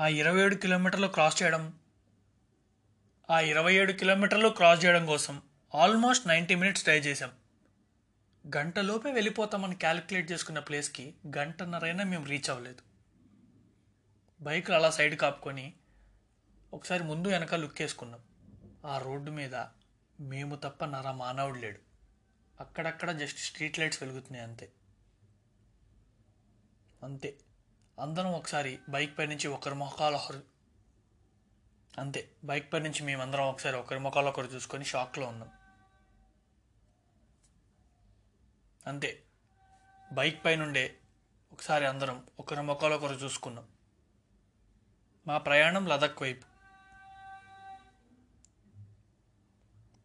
ఆ ఇరవై ఏడు కిలోమీటర్లు క్రాస్ చేయడం ఆ ఇరవై ఏడు కిలోమీటర్లు క్రాస్ చేయడం కోసం ఆల్మోస్ట్ నైంటీ మినిట్స్ ట్రై చేసాం గంటలోపే వెళ్ళిపోతామని క్యాలిక్యులేట్ చేసుకున్న ప్లేస్కి గంటన్నరైనా మేము రీచ్ అవ్వలేదు. బైక్లు అలా సైడ్ కాపుకొని ఒకసారి ముందు వెనక లుక్ వేసుకున్నాం ఆ రోడ్డు మీద మేము తప్ప నర మానవుడు లేడు. అక్కడక్కడ జస్ట్ స్ట్రీట్ లైట్స్ వెలుగుతున్నాయి అంతే. అంతే. అందరం ఒకసారి బైక్ పై నుంచి ఒకరి మొఖాలు ఒకరు అంతే బైక్ పై నుంచి మేమందరం ఒకసారి ఒకరి ముఖాలు ఒకరు చూసుకొని షాక్లో ఉన్నాం. అంతే బైక్ పై నుండే ఒకసారి అందరం ఒకరి ముఖాలు ఒకరు చూసుకున్నాం. మా ప్రయాణం లదక్ వైపు.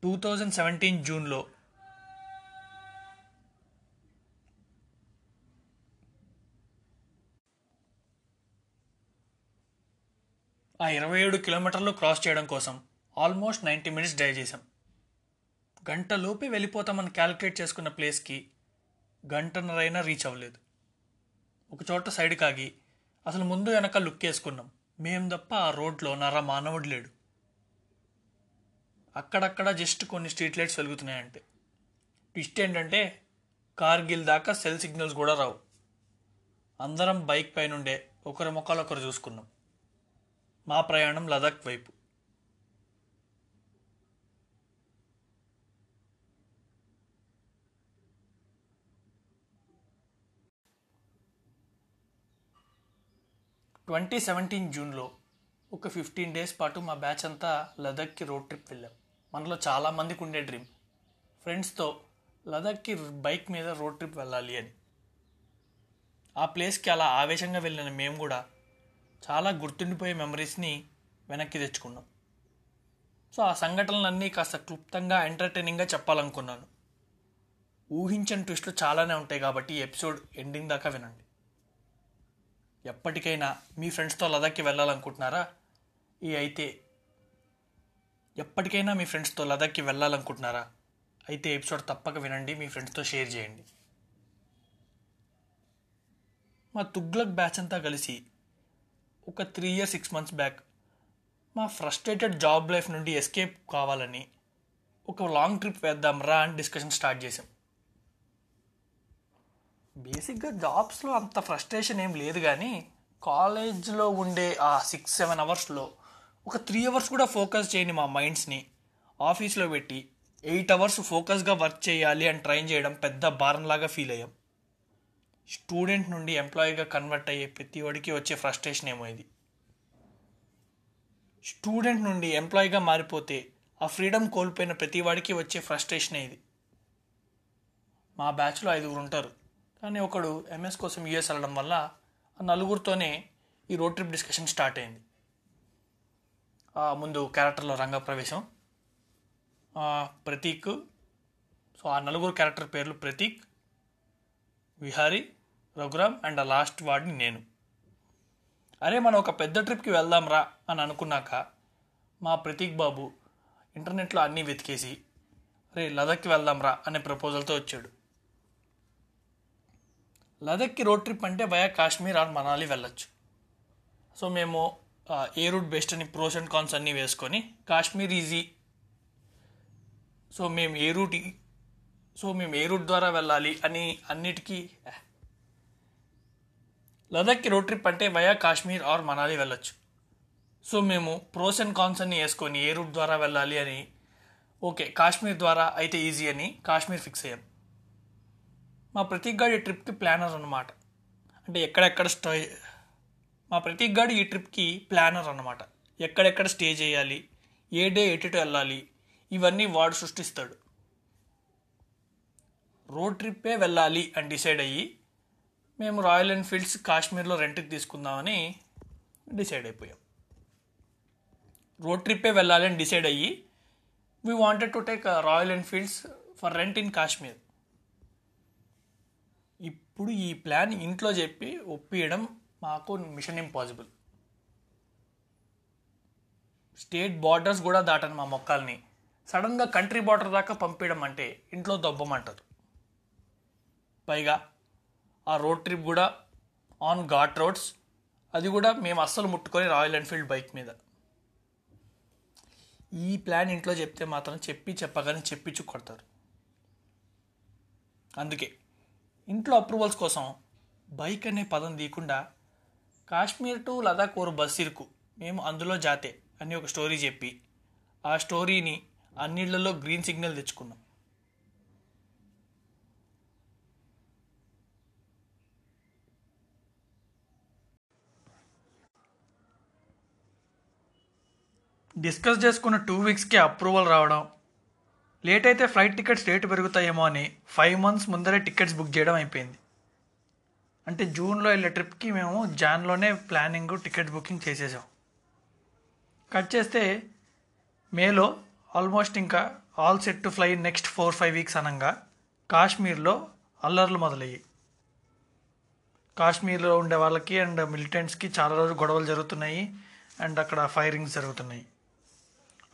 టూ థౌజండ్ సెవెంటీన్ జూన్లో ఆ ఇరవై ఏడు కిలోమీటర్లు క్రాస్ చేయడం కోసం ఆల్మోస్ట్ నైంటీ మినిట్స్ డ్రైవ్ చేసాం గంటలోపే వెళ్ళిపోతామని క్యాలిక్యులేట్ చేసుకున్న ప్లేస్కి గంటన్నరైనా రీచ్ అవ్వలేదు. ఒక చోట సైడ్ కాగి అసలు ముందు వెనక లుక్ వేసుకున్నాం. మేం తప్ప ఆ రోడ్లో నర మానవుడు లేడు. అక్కడక్కడ జస్ట్ కొన్ని స్ట్రీట్ లైట్స్ వెలుగుతున్నాయంటే. ట్విస్ట్ ఏంటంటే కార్గిల్ దాకా సెల్ సిగ్నల్స్ కూడా రావు. అందరం బైక్ పైనుండే ఒకరి ముఖాలు ఒకరు చూసుకున్నాం. మా ప్రయాణం లదాఖ్ వైపు. ట్వంటీ సెవెంటీన్ జూన్లో ఒక ఫిఫ్టీన్ డేస్ పాటు మా బ్యాచ్ అంతా లదాఖ్కి రోడ్ ట్రిప్ వెళ్ళాం. మనలో చాలామందికి ఉండే డ్రీమ్. ఫ్రెండ్స్తో లదాఖ్కి బైక్ మీద రోడ్ ట్రిప్ వెళ్ళాలి అని. ఆ ప్లేస్కి అలా ఆవేశంగా వెళ్ళిన మేము కూడా చాలా గుర్తుండిపోయే మెమరీస్ని వెనక్కి తెచ్చుకున్నాం. సో ఆ సంఘటనలన్నీ కాస్త క్లుప్తంగా ఎంటర్టైనింగ్గా చెప్పాలనుకున్నాను. ఊహించని ట్విస్ట్లు చాలానే ఉంటాయి కాబట్టి ఎపిసోడ్ ఎండింగ్ దాకా వినండి. ఎప్పటికైనా మీ ఫ్రెండ్స్తో లదాఖ్కి వెళ్ళాలనుకుంటున్నారా? ఈ అయితే ఎప్పటికైనా మీ ఫ్రెండ్స్తో లదాఖ్కి వెళ్ళాలనుకుంటున్నారా? అయితే ఎపిసోడ్ తప్పక వినండి మీ ఫ్రెండ్స్తో షేర్ చేయండి. మా తుగ్లక్ బ్యాచ్ అంతా కలిసి ఒక three year six months back మా ఫ్రస్ట్రేటెడ్ జాబ్ లైఫ్ నుండి ఎస్కేప్ కావాలని ఒక లాంగ్ ట్రిప్ వేద్దాం రా అని డిస్కషన్ స్టార్ట్ చేసాం బేసిక్గా జాబ్స్లో అంత ఫ్రస్ట్రేషన్ ఏం లేదు కానీ కాలేజ్లో ఉండే ఆ సిక్స్ సెవెన్ అవర్స్లో ఒక త్రీ అవర్స్ కూడా ఫోకస్ చేయని మా మైండ్స్ని ఆఫీస్లో పెట్టి ఎయిట్ అవర్స్ ఫోకస్గా వర్క్ చేయాలి అని ట్రైన్ చేయడం పెద్ద భారంలాగా ఫీల్ అయ్యాం. స్టూడెంట్ నుండి ఎంప్లాయీగా కన్వర్ట్ అయ్యే ప్రతి వాడికి వచ్చే ఫ్రస్ట్రేషన్ ఏమో ఇది. స్టూడెంట్ నుండి ఎంప్లాయీగా మారిపోతే ఆ ఫ్రీడమ్ కోల్పోయిన ప్రతి వాడికి వచ్చే ఫ్రస్ట్రేషనే ఇది. మా బ్యాచ్లో ఐదుగురు ఉంటారు. కానీ ఒకడు ఎంఎస్ కోసం యూఎస్ వెళ్ళడం వల్ల ఆ నలుగురితోనే ఈ రోడ్ ట్రిప్ డిస్కషన్ స్టార్ట్ అయింది. ముందు క్యారెక్టర్లో రంగప్రవేశం. ప్రతీక్. సో ఆ నలుగురు క్యారెక్టర్ పేర్లు ప్రతీక్ విహారీ రఘురామ్ అండ్ ఆ లాస్ట్ వాడిని నేను. అరే మనం ఒక పెద్ద ట్రిప్కి వెళ్దాం రా అని అనుకున్నాక మా ప్రతీక్ బాబు ఇంటర్నెట్లో అన్నీ వెతికేసి రే లదక్కి వెళ్దాం రా అనే ప్రపోజల్తో వచ్చాడు. లదక్కి రోడ్ ట్రిప్ అంటే వయా కాశ్మీర్ ఆర్ మనాలి వెళ్ళొచ్చు. సో మేము ఏ రూట్ బెస్ట్ అని ప్రోస్ అండ్ కాన్స్ అన్నీ వేసుకొని కాశ్మీర్ ఈజీ. సో మేము ఏ రూట్ సో మేము ఏ రూట్ ద్వారా వెళ్ళాలి అని అన్నిటికీ లదాఖ్కి రోడ్ ట్రిప్ అంటే వయా కాశ్మీర్ ఆర్ మనాలి వెళ్ళొచ్చు. సో మేము ప్రోస్ అండ్ కాన్స్ అన్ని వేసుకొని ఏ రూట్ ద్వారా వెళ్ళాలి అని ఓకే కాశ్మీర్ ద్వారా అయితే ఈజీ అని కాశ్మీర్ ఫిక్స్ అయ్యాం. మా ప్రతీక్ గాడి ట్రిప్కి ప్లానర్ అనమాట అంటే ఎక్కడెక్కడ స్టే మా ప్రతీక్ గాడు ఈ ట్రిప్కి ప్లానర్ అనమాట ఎక్కడెక్కడ స్టే చేయాలి ఏ డే ఎటు వెళ్ళాలి ఇవన్నీ వాడు సృష్టిస్తాడు. రోడ్ ట్రిప్పే వెళ్ళాలి అని డిసైడ్ అయ్యి మేము రాయల్ ఎన్ఫీల్డ్స్ కాశ్మీర్లో రెంట్కి తీసుకుందామని డిసైడ్ అయిపోయాం. రోడ్ ట్రిప్పే వెళ్ళాలని డిసైడ్ అయ్యి we wanted to take Royal Enfields for rent in Kashmir ఇప్పుడు ఈ ప్లాన్ ఇంట్లో చెప్పి ఒప్పియడం మాకు మిషన్ ఇంపాసిబుల్. స్టేట్ బార్డర్స్ కూడా దాటను మా మొక్కల్ని. సడన్గా కంట్రీ బార్డర్ దాకా పంపించడం అంటే ఇంట్లో దొబ్బమంటారు. పైగా ఆ రోడ్ ట్రిప్ కూడా ఆన్ ఘాట్ రోడ్స్ అది కూడా మేము అస్సలు ముట్టుకొని రాయల్ ఎన్ఫీల్డ్ బైక్ మీద. ఈ ప్లాన్ ఇంట్లో చెప్తే మాత్రం చెప్పి చెప్పగానే చెప్పించు కొడతారు. అందుకే ఇంట్లో అప్రూవల్స్ కోసం బైక్ అనే పదం తీయకుండా కాశ్మీర్ టు లదాఖ్ ఓరు బస్సిర్కు మేము అందులో జాతే అని ఒక స్టోరీ చెప్పి ఆ స్టోరీని అన్నిళ్ళలో గ్రీన్ సిగ్నల్ తెచ్చుకున్నాం. డిస్కస్ చేసుకున్న టూ వీక్స్కి అప్రూవల్ రావడం. లేట్ అయితే ఫ్లైట్ టికెట్స్ రేటు పెరుగుతాయేమో అని ఫైవ్ మంత్స్ ముందరే టికెట్స్ బుక్ చేయడం అయిపోయింది. అంటే జూన్లో వెళ్ళే ట్రిప్కి మేము జాన్లోనే ప్లానింగ్ టికెట్ బుకింగ్ చేసేసాం. కట్ చేస్తే మేలో ఆల్మోస్ట్ ఇంకా all set to fly next four five weeks అనగా కాశ్మీర్లో అల్లర్లు మొదలయ్యాయి. కాశ్మీర్లో ఉండే వాళ్ళకి అండ్ మిలిటెంట్స్కి చాలా రోజులు గొడవలు జరుగుతున్నాయి. అండ్ అక్కడ ఫైరింగ్స్ జరుగుతున్నాయి.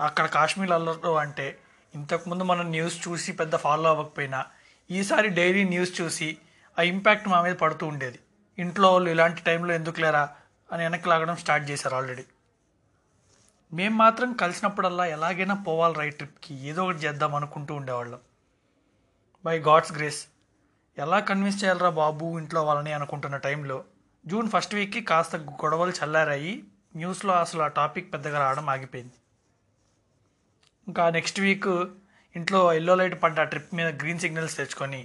అక్కడ కాశ్మీర్ అల్లర్లు అంటే ఇంతకుముందు మనం న్యూస్ చూసి పెద్ద ఫాలో అవ్వకపోయినా ఈసారి డైలీ న్యూస్ చూసి ఆ ఇంపాక్ట్ మా మీద పడుతూ ఉండేది. ఇంట్లో వాళ్ళు ఇలాంటి టైంలో ఎందుకు లేరా అని వెనక్కి లాగడం స్టార్ట్ చేశారు ఆల్రెడీ మేము మాత్రం కలిసినప్పుడల్లా ఎలాగైనా పోవాలి రైట్ ట్రిప్కి ఏదో ఒకటి చేద్దాం అనుకుంటూ ఉండేవాళ్ళం. బై గాడ్స్ గ్రేస్ ఎలా కన్విన్స్ చేయాలరా బాబు ఇంట్లో వాళ్ళని అనుకుంటున్న టైంలో జూన్ ఫస్ట్ వీక్కి కాస్త గొడవలు చల్లారాయి న్యూస్లో అసలు ఆ టాపిక్ పెద్దగా రావడం ఆగిపోయింది. ఇంకా నెక్స్ట్ వీక్ ఇంట్లో ఎల్లో లైట్ పడ్డ ట్రిప్ మీద గ్రీన్ సిగ్నల్స్ తెచ్చుకొని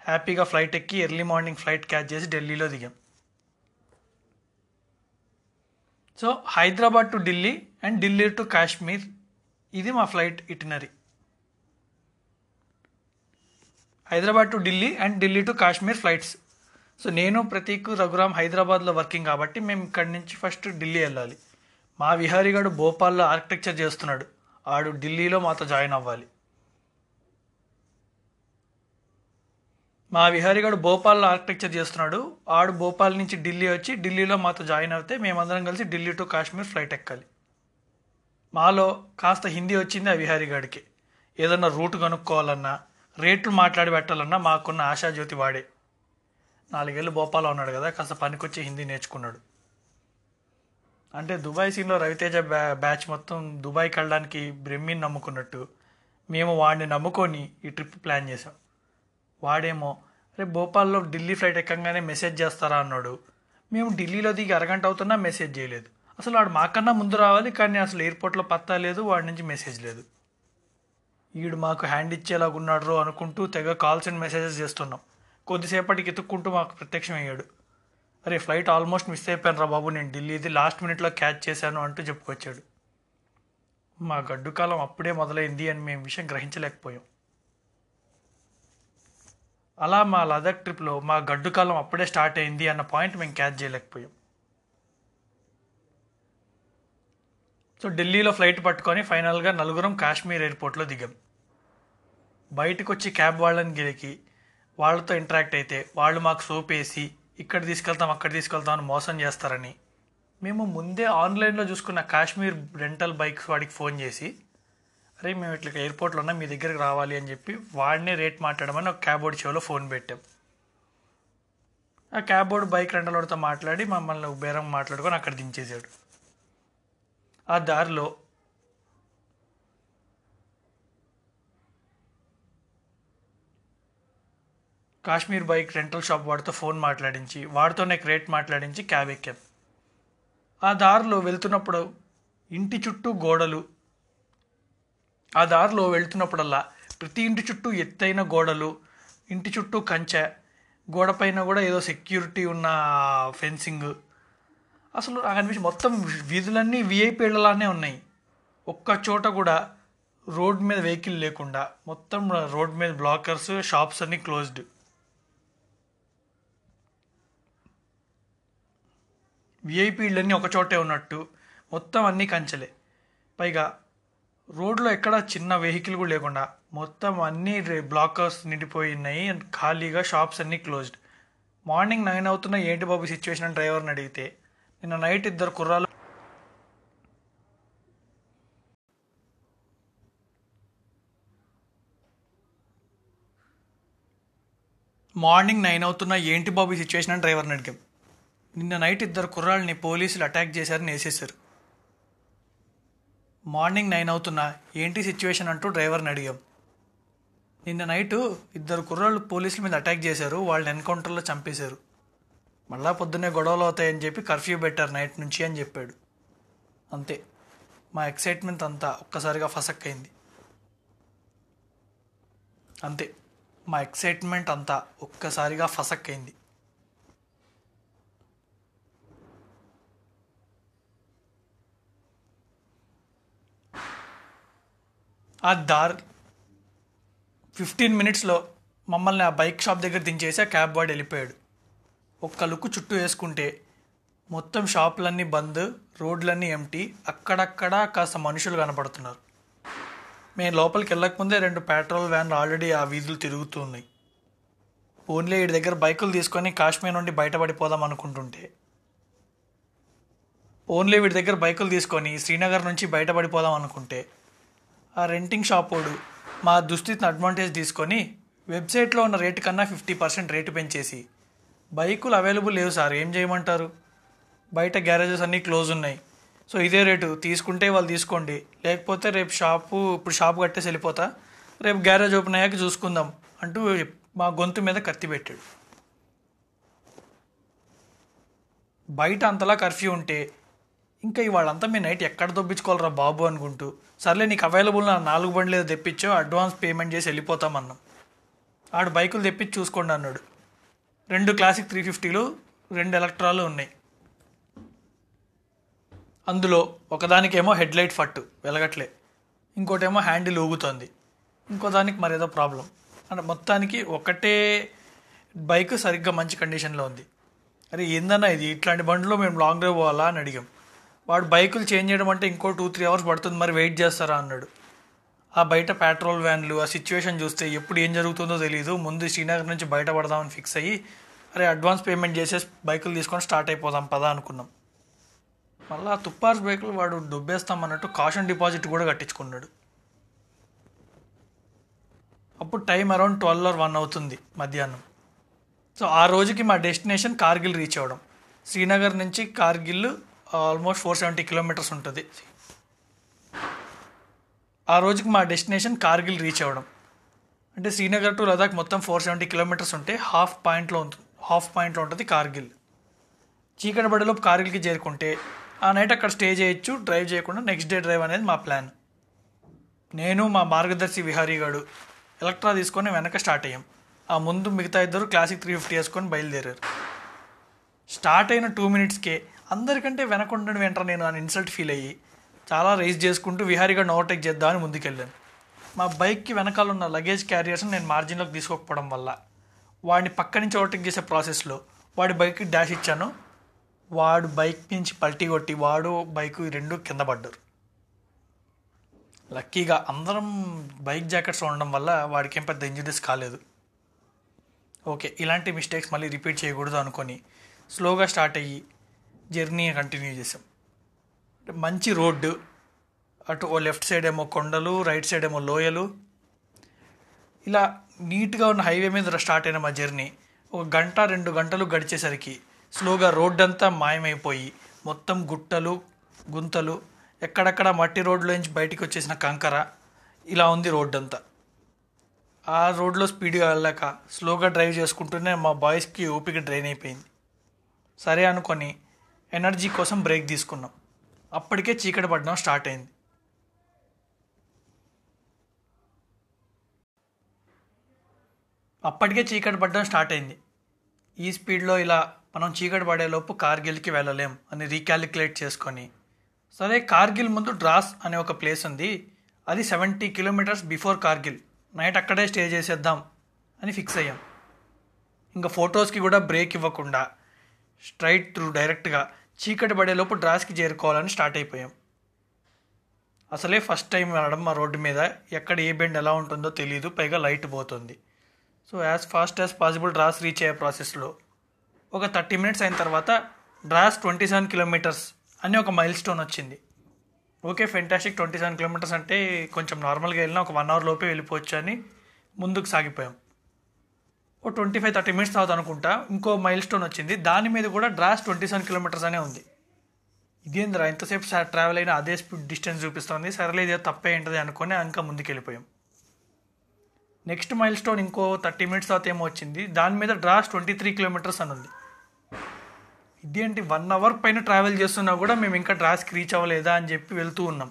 హ్యాపీగా ఫ్లైట్ ఎక్కి ఎర్లీ మార్నింగ్ ఫ్లైట్ క్యాచ్ చేసి ఢిల్లీలో దిగాం. So Hyderabad to Delhi and Delhi to Kashmir ఇది మా flight itinerary Hyderabad to Delhi and Delhi to Kashmir flights so నేను ప్రతీక్ రఘురామ్ హైదరాబాద్లో వర్కింగ్ కాబట్టి మేము ఇక్కడి నుంచి ఫస్ట్ ఢిల్లీ వెళ్ళాలి. మా విహారీగాడు భోపాల్లో ఆర్కిటెక్చర్ చేస్తున్నాడు. ఆడు ఢిల్లీలో మాతో జాయిన్ అవ్వాలి. మా విహారీగాడు భోపాల్లో ఆర్కిటెక్చర్ చేస్తున్నాడు. ఆడు భోపాల్ నుంచి ఢిల్లీ వచ్చి ఢిల్లీలో మాతో జాయిన్ అవుతే మేమందరం కలిసి ఢిల్లీ టు కాశ్మీర్ ఫ్లైట్ ఎక్కాలి. మాలో కాస్త హిందీ వచ్చింది ఆ విహారీగాడికి. ఏదన్నా రూట్ కనుక్కోవాలన్నా రేట్లు మాట్లాడి పెట్టాలన్నా మాకున్న ఆశాజ్యోతి వాడే. నాలుగేళ్ళు భోపాల్లో ఉన్నాడు కదా కాస్త పనికొచ్చి హిందీ నేర్చుకున్నాడు. అంటే దుబాయ్ సీన్లో రవితేజ బ్యా బ్యాచ్ మొత్తం దుబాయ్కి వెళ్ళడానికి బ్రెమ్మిని నమ్ముకున్నట్టు మేము వాడిని నమ్ముకొని ఈ ట్రిప్ ప్లాన్ చేసాం వాడేమో రే భోపాల్లో ఢిల్లీ ఫ్లైట్ ఎక్కగానే మెసేజ్ చేస్తారా? అన్నాడు. మేము ఢిల్లీలో దిగి అరగంట అవుతున్నా మెసేజ్ చేయలేదు. అసలు వాడు మాకన్నా ముందు రావాలి కానీ అసలు ఎయిర్పోర్ట్లో పత్తా లేదు వాడి నుంచి మెసేజ్ లేదు. ఈడు మాకు హ్యాండ్ ఇచ్చేలాగా ఉన్నాడు అనుకుంటూ తెగ కాల్స్ అండ్ మెసేజెస్ చేస్తున్నాం. కొద్దిసేపటికి ఎత్తుక్కుంటూ మాకు ప్రత్యక్షం అయ్యాడు అరే ఫ్లైట్ ఆల్మోస్ట్ మిస్ అయిపోయాను రా బాబు నేను ఢిల్లీది లాస్ట్ మినిట్లో క్యాచ్ చేశాను అంటూ చెప్పుకొచ్చాడు. మా గడ్డు కాలం అప్పుడే మొదలైంది అని మేము విషయం గ్రహించలేకపోయాం. అలా మా లదాఖ్ ట్రిప్లో మా గడ్డు కాలం అప్పుడే స్టార్ట్ అయింది అన్న పాయింట్ మేము క్యాచ్ చేయలేకపోయాం. సో ఢిల్లీలో ఫ్లైట్ పట్టుకొని ఫైనల్గా నలుగురం కాశ్మీర్ ఎయిర్పోర్ట్లో దిగాం. బయటకు వచ్చి క్యాబ్ వాళ్ళని గెలికి వాళ్ళతో ఇంటరాక్ట్ అయితే వాళ్ళు మాకు సోప్ వేసి ఇక్కడ తీసుకెళ్తాం అక్కడ తీసుకెళ్తాం అని మోసం చేస్తారని. మేము ముందే ఆన్లైన్లో చూసుకున్న కాశ్మీర్ రెంటల్ బైక్స్ వాడికి ఫోన్ చేసి అరే మేము ఇట్లా ఎయిర్పోర్ట్లో ఉన్నా మీ దగ్గరికి రావాలి అని చెప్పి వాడినే రేట్ మాట్లాడమని ఒక క్యాబ్ బోర్డు చెవిలో ఫోన్ పెట్టాం. ఆ క్యాబ్ బోర్డు బైక్ రెండలతో మాట్లాడి మమ్మల్ని బేరం మాట్లాడుకొని అక్కడ దించేసాడు ఆ దారిలో కాశ్మీర్ బైక్ రెంటల్ షాప్ వాడితో ఫోన్ మాట్లాడించి వాడితోనే క్రేట్ మాట్లాడించి క్యాబ్ ఎక్కాం. ఆ దారిలో వెళ్తున్నప్పుడు ఇంటి చుట్టూ గోడలు ఆ దారిలో వెళ్తున్నప్పుడల్లా ప్రతి ఇంటి చుట్టూ ఎత్తైన గోడలు ఇంటి చుట్టూ కంచె గోడపైన కూడా ఏదో సెక్యూరిటీ ఉన్న ఫెన్సింగ్. అసలు నాకు అనిపించి మొత్తం వీధులన్నీ విఐపీలలానే ఉన్నాయి. ఒక్క చోట కూడా రోడ్ మీద వెహికల్ లేకుండా మొత్తం రోడ్ మీద బ్లాకర్స్ షాప్స్ అన్నీ క్లోజ్డ్. విఐపీలన్నీ ఒక చోటే ఉన్నట్టు మొత్తం అన్నీ కంచెలే. పైగా రోడ్లో ఎక్కడ చిన్న వెహికల్ కూడా లేకుండా మొత్తం అన్నీ బ్లాకర్స్ నిండిపోయినాయి అండ్ ఖాళీగా షాప్స్ అన్నీ క్లోజ్డ్. మార్నింగ్ నైన్ అవుతున్న ఏంటి బాబు సిచ్యువేషన్ అని డ్రైవర్ని అడిగితే నిన్న నైట్ ఇద్దరు కుర్రాలు మార్నింగ్ నైన్ అవుతున్న ఏంటి బాబు సిచ్యువేషన్ అని డ్రైవర్ని అడిగాం. నిన్న నైట్ ఇద్దరు కుర్రాళ్ళని పోలీసులు అటాక్ చేశారని వేసేశారు. మార్నింగ్ నైన్ అవుతున్నా ఏంటి సిచ్యువేషన్ అంటూ డ్రైవర్ని అడిగాం. నిన్న నైటు ఇద్దరు కుర్రాళ్ళు పోలీసుల మీద అటాక్ చేశారు వాళ్ళని ఎన్కౌంటర్లో చంపేశారు. మళ్ళా పొద్దున్నే గొడవలు అవుతాయని చెప్పి కర్ఫ్యూ పెట్టారు నైట్ నుంచి అని చెప్పాడు. అంతే. మా ఎక్సైట్మెంట్ అంతా ఒక్కసారిగా ఫసక్ అయింది అంతే. మా ఎక్సైట్మెంట్ అంతా ఒక్కసారిగా ఫసక్ ఆ దార్ ఫిఫ్టీన్ మినిట్స్లో మమ్మల్ని ఆ బైక్ షాప్ దగ్గర దించేసి ఆ క్యాబ్ వాడు వెళ్ళిపోయాడు. ఒక్క లుక్కు చుట్టూ వేసుకుంటే మొత్తం షాపులన్నీ బంద్ రోడ్లన్నీ ఎంటీ అక్కడక్కడ కాస్త మనుషులు కనపడుతున్నారు. మేము లోపలికి వెళ్ళకముందే రెండు పెట్రోల్ వ్యాన్లు ఆల్రెడీ ఆ వీధులు తిరుగుతూ ఉన్నాయి ఓన్లీ వీడి దగ్గర బైకులు తీసుకొని కాశ్మీర్ నుండి బయటపడిపోదాం అనుకుంటుంటే ఓన్లీ వీడి దగ్గర బైకులు తీసుకొని శ్రీనగర్ నుంచి బయటపడిపోదాం అనుకుంటే ఆ రెంటింగ్ షాప్ వాడు మా దుస్థితిని అడ్వాంటేజ్ తీసుకొని వెబ్సైట్లో ఉన్న రేటు కన్నా ఫిఫ్టీ పర్సెంట్ రేటు పెంచేసి బైకులు అవైలబుల్ లేవు సార్ ఏం చేయమంటారు? బయట గ్యారేజెస్ అన్నీ క్లోజ్ ఉన్నాయి. సో ఇదే రేటు తీసుకుంటే వాళ్ళు తీసుకోండి. లేకపోతే రేపు షాపు ఇప్పుడు షాప్ కట్టేసి వెళ్ళిపోతా రేపు గ్యారేజ్ ఓపెన్ అయ్యాక చూసుకుందాం అంటూ మా గొంతు మీద కత్తి పెట్టాడు. బయట అంతలా కర్ఫ్యూ ఉంటే ఇంకా ఇవాళంతా మీ నైట్ ఎక్కడ దొబ్బించుకోవాలరా బాబు అనుకుంటూ. సర్లే నీకు అవైలబుల్ నా నాలుగు బండ్లు ఏదో తెప్పించో అడ్వాన్స్ పేమెంట్ చేసి వెళ్ళిపోతామన్నాం ఆడు బైకులు తెప్పించి చూసుకోండి అన్నాడు. రెండు క్లాసిక్ త్రీ ఫిఫ్టీలు రెండు ఎలక్ట్రాలు ఉన్నాయి. అందులో ఒకదానికేమో హెడ్ లైట్ ఫట్టు వెలగట్లే. ఇంకోటేమో హ్యాండిల్ ఊగుతోంది. ఇంకో దానికి మరేదో ప్రాబ్లం అంటే మొత్తానికి ఒకటే బైక్ సరిగ్గా మంచి కండిషన్లో ఉంది. అరే ఏందన్నా ఇది? ఇట్లాంటి బండిలో మేము లాంగ్ డ్రైవ్ పోవాలా అని అడిగాం. వాడు బైకులు చేంజ్ చేయడం అంటే ఇంకో టూ త్రీ అవర్స్ పడుతుంది మరి వెయిట్ చేస్తారా అన్నాడు. ఆ బయట పెట్రోల్ వ్యాన్లు ఆ సిచ్యువేషన్ చూస్తే ఎప్పుడు ఏం జరుగుతుందో తెలియదు ముందు శ్రీనగర్ నుంచి బయటపడదామని ఫిక్స్ అయ్యి అరే అడ్వాన్స్ పేమెంట్ చేసేసి బైకులు తీసుకొని స్టార్ట్ అయిపోదాం పదా అనుకున్నాం. మళ్ళీ ఆ తుప్పార్స్ బైకులు వాడు దుబ్బేస్తాం అన్నట్టు కాషన్ డిపాజిట్ కూడా కట్టించుకున్నాడు. అప్పుడు time around twelve or one అవుతుంది మధ్యాహ్నం. సో ఆ రోజుకి మా డెస్టినేషన్ కార్గిల్ రీచ్ అవ్వడం శ్రీనగర్ నుంచి Kargil almost four seventy kilometres ఉంటుంది. ఆ రోజుకి మా డెస్టినేషన్ కార్గిల్ రీచ్ అవ్వడం. అంటే శ్రీనగర్ టు లదాఖ్ మొత్తం ఫోర్ సెవెంటీ కిలోమీటర్స్ ఉంటే హాఫ్ పాయింట్లో ఉంటుంది హాఫ్ పాయింట్లో ఉంటుంది కార్గిల్. చీకటి పడేలోపు కార్గిల్కి చేరుకుంటే ఆ నైట్ అక్కడ స్టే చేయొచ్చు డ్రైవ్ చేయకుండా నెక్స్ట్ డే డ్రైవ్ అనేది మా ప్లాన్. నేను మా మార్గదర్శి విహారీ గారు ఎలక్ట్రా తీసుకొని వెనక స్టార్ట్ అయ్యాం. ఆ ముందు మిగతా ఇద్దరు క్లాసిక్ త్రీ ఫిఫ్టీ వేసుకొని బయలుదేరారు. స్టార్ట్ అయిన టూ మినిట్స్కే అందరికంటే వెనక ఉండడం వెంటనే నేను అని ఇన్సల్ట్ ఫీల్ అయ్యి చాలా రేస్ చేసుకుంటూ విహారీగా ఓవర్టేక్ చేద్దామని ముందుకెళ్ళాను. మా బైక్కి వెనకాల ఉన్న లగేజ్ క్యారియర్స్ని నేను మార్జిన్లోకి తీసుకోకపోవడం వల్ల వాడిని పక్క నుంచి ఓవర్టేక్ చేసే ప్రాసెస్లో వాడి బైక్కి డాష్ ఇచ్చాను. వాడు బైక్ నుంచి పల్టీ కొట్టి వాడు బైక్ రెండు కింద పడ్డారు. లక్కీగా అందరం బైక్ జాకెట్స్ ఉండడం వల్ల వాడికి ఏం పెద్ద ఇంజరీస్ కాలేదు. ఓకే ఇలాంటి మిస్టేక్స్ మళ్ళీ రిపీట్ చేయకూడదు అనుకొని స్లోగా స్టార్ట్ అయ్యి జర్నీ కంటిన్యూ చేసాం. మంచి రోడ్డు. అటు ఓ లెఫ్ట్ సైడ్ ఏమో కొండలు రైట్ సైడ్ ఏమో లోయలు. ఇలా నీట్గా ఉన్న హైవే మీద స్టార్ట్ అయిన మా జర్నీ. ఒక గంట రెండు గంటలు గడిచేసరికి స్లోగా రోడ్డంతా మాయమైపోయి మొత్తం గుట్టలు గుంతలు ఎక్కడెక్కడ మట్టి రోడ్లోంచి బయటికి వచ్చేసిన కంకర ఇలా ఉంది రోడ్డు అంతా ఆ రోడ్లో స్పీడ్గా వెళ్ళాక స్లోగా డ్రైవ్ చేసుకుంటూనే మా బాయ్స్కి ఓపిక డ్రైన్ అయిపోయింది. సరే అనుకొని ఎనర్జీ కోసం బ్రేక్ తీసుకున్నాం. అప్పటికే చీకటి పడడం స్టార్ట్ అయింది. అప్పటికే చీకటి పడడం స్టార్ట్ అయింది. ఈ స్పీడ్లో ఇలా మనం చీకటి పడేలోపు కార్గిల్కి వెళ్ళలేం అని రీక్యాలిక్యులేట్ చేసుకొని. సరే కార్గిల్ ముందు డ్రాస్ అనే ఒక ప్లేస్ ఉంది. అది seventy kilometres before Kargil night అక్కడే స్టే చేసేద్దాం అని ఫిక్స్ అయ్యాం. ఇంకా ఫొటోస్కి కూడా బ్రేక్ ఇవ్వకుండా స్ట్రైట్ త్రూ డైరెక్ట్గా చీకటి పడేలోపు డ్రాస్కి చేరుకోవాలని స్టార్ట్ అయిపోయాం. అసలే ఫస్ట్ టైం వెళ్ళడం మా రోడ్డు మీద. ఎక్కడ ఏ బెండ్ ఎలా ఉంటుందో తెలియదు పైగా లైట్ పోతుంది. So as fast as possible Dras reach అయ్యే ప్రాసెస్లో ఒక థర్టీ మినిట్స్ అయిన తర్వాత డ్రాస్ ట్వంటీ సెవెన్ కిలోమీటర్స్ అని ఒక మైల్ స్టోన్ వచ్చింది. Okay fantastic twenty seven kilometres అంటే కొంచెం నార్మల్గా వెళ్ళినా ఒక వన్ అవర్ లోపే వెళ్ళిపోవచ్చు అని ముందుకు సాగిపోయాం. ఓ ట్వంటీ ఫైవ్ థర్టీ మినిట్స్ తర్వాత అనుకుంటా ఇంకో మైల్ స్టోన్ వచ్చింది. దాని మీద కూడా డ్రాస్ ట్వంటీ సెవెన్ కిలోమీటర్స్ అనే ఉంది. ఇదేంద్రా ఇంతసేపు ట్రావెల్ అయినా అదే స్పీడ్ డిస్టెన్స్ చూపిస్తుంది. సరేలే ఇదే తప్పే ఏంటది అనుకొని ఇంకా ముందుకు వెళ్ళిపోయాం నెక్స్ట్ మైల్ స్టోన్ ఇంకో థర్టీ మినిట్స్ తర్వాత ఏమో వచ్చింది. దాని మీద డ్రాస్ ట్వంటీ త్రీ కిలోమీటర్స్ అని ఉంది. ఇదేంటి వన్ అవర్ పైన ట్రావెల్ చేస్తున్నా కూడా మేము ఇంకా డ్రాస్కి రీచ్ అవ్వలేదా అని చెప్పి వెళ్తూ ఉన్నాం.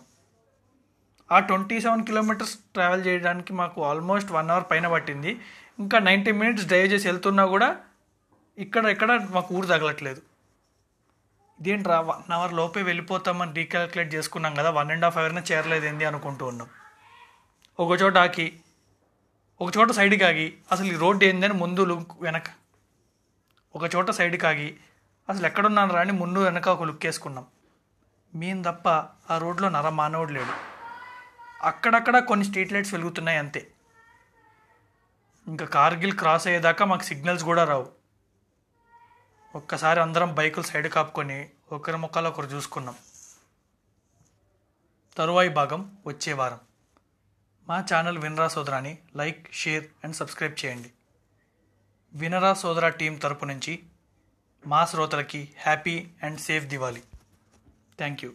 ఆ ట్వంటీ సెవెన్ కిలోమీటర్స్ ట్రావెల్ చేయడానికి మాకు ఆల్మోస్ట్ వన్ అవర్ పైన పట్టింది. ఇంకా నైంటీ మినిట్స్ డ్రైవ్ చేసి వెళ్తున్నా కూడా ఇక్కడ ఎక్కడ మాకు ఊరు తగలట్లేదు. ఇదేంట్రా వన్ అవర్ లోపే వెళ్ళిపోతామని రీకాల్కులేట్ చేసుకున్నాం కదా వన్ అండ్ హాఫ్ అవర్నే చేరలేదు ఏంది అనుకుంటూ ఉన్నాం. ఒక చోట ఆకి ఒక చోట సైడ్కి ఆగి అసలు ఈ రోడ్డు ఏందని ముందు లుక్ వెనక. ఒక చోట సైడ్కి ఆగి అసలు ఎక్కడున్నాను రాని ముందు వెనక ఒక లుక్ వేసుకున్నాం. మేము తప్ప ఆ రోడ్లో నర మానవుడు లేడు. అక్కడక్కడ కొన్ని స్ట్రీట్ లైట్స్ వెలుగుతున్నాయి అంతే. ఇంకా కార్గిల్ క్రాస్ అయ్యేదాకా మాకు సిగ్నల్స్ కూడా రావు. ఒక్కసారి అందరం బైకులు సైడ్ కాపుకొని ఒకరి ముఖాలు ఒకరు చూసుకున్నాం. తరువాయి భాగం వచ్చే వారం. మా ఛానల్ వినరా సోదరాని లైక్ షేర్ అండ్ సబ్స్క్రైబ్ చేయండి. వినరా సోదరా టీం తరపు నుంచి మా శ్రోతలకి happy and safe Diwali thank you.